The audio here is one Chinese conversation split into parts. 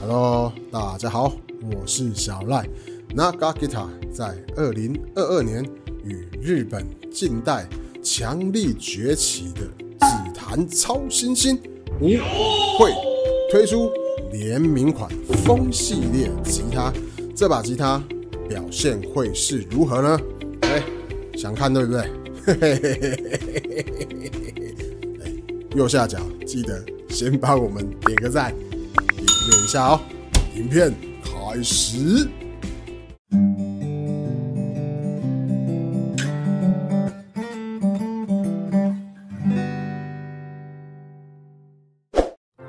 Hello，大家好，我是小赖。Naga Guitar 在二零二二年与日本近代强力崛起的指弹超新星无会推出联名款风系列吉他，这把吉他表现会是如何呢？哎，想看对不对？嘿嘿嘿嘿嘿嘿嘿嘿哎，右下角记得先帮我们点个赞。练一下哦，影片开始。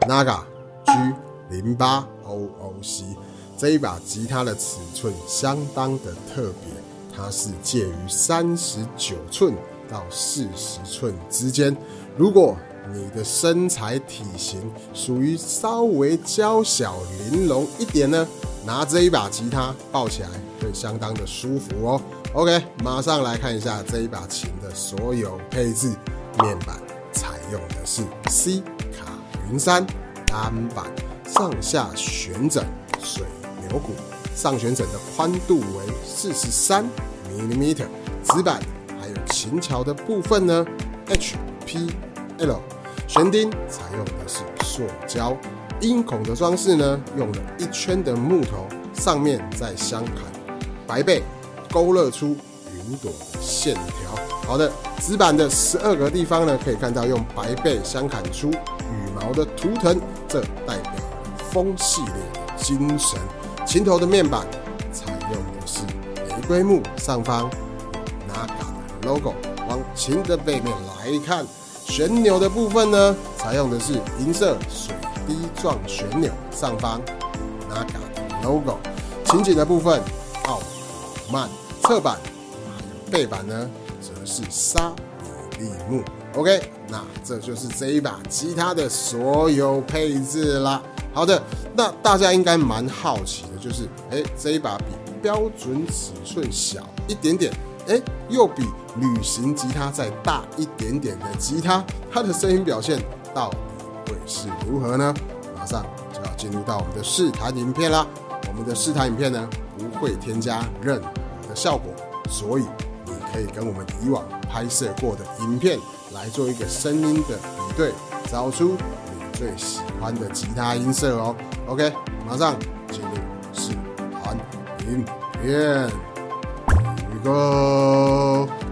Naga G 零八 OOC 这一把吉他的尺寸相当的特别，它是介于三十九寸到四十寸之间。如果你的身材体型属于稍微娇小玲珑一点呢，拿这一把吉他抱起来会相当的舒服哦。OK，马上来看一下这一把琴的所有配置。面板采用的是 C 卡云杉单板，上下旋整水牛骨，上旋整的宽度为四十三 mm，指板还有琴桥的部分呢，HPL。弦钉采用的是塑胶，音孔的装饰呢，用了一圈的木头，上面再镶砍白贝，勾勒出云朵的线条。好的，纸板的十二个地方呢，可以看到用白贝镶砍出羽毛的图腾，这代表风系列的精神。琴头的面板采用的是玫瑰木，上方有 Naga 的 logo。往琴的背面来看。旋钮的部分呢，采用的是银色水滴状旋钮，上方 Naga logo。琴颈的部分奥曼，侧板还有背板呢，则是沙比利木。OK，那这就是这一把吉他的所有配置啦。好的，那大家应该蛮好奇的，就是哎，这一把比标准尺寸小一点点。哎，又比旅行吉他再大一点点的吉他，它的声音表现到底会是如何呢？马上就要进入到我们的试弹影片啦。我们的试弹影片呢，不会添加任何的效果，所以你可以跟我们以往拍摄过的影片来做一个声音的比对，找出你最喜欢的吉他音色哦。OK，马上进入试弹影片。Go.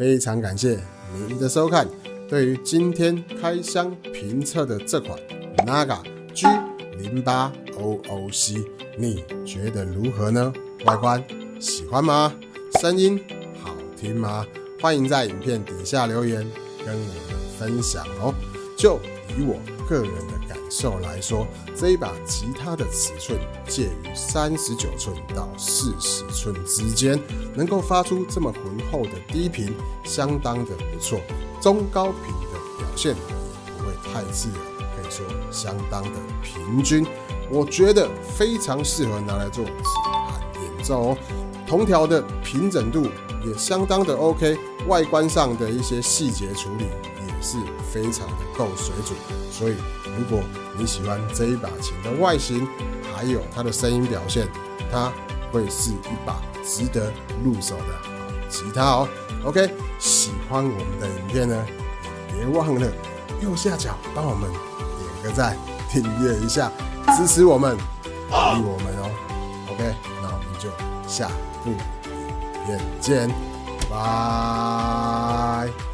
非常感谢您的收看。对于今天开箱评测的这款 Naga G 零八 OOC，你觉得如何呢？外观喜欢吗？声音好听吗？欢迎在影片底下留言跟我们分享哦。就以我个人的感受来说，这一把吉他的尺寸介于三十九寸到四十寸之间，能够发出这么浑厚的低频，相当的不错。中高频的表现也不会太刺耳，可以说相当的平均。我觉得非常适合拿来做指弹演奏哦。铜条的平整度也相当的 OK，外观上的一些细节处理是非常的够水准。所以，如果你喜欢这一把琴的外形，还有它的声音表现，它会是一把值得入手的吉他哦。OK，喜欢我们的影片呢，也别忘了右下角帮我们点个赞，订阅一下。支持我们，鼓励我们哦。OK，那我们就下部影片见，拜。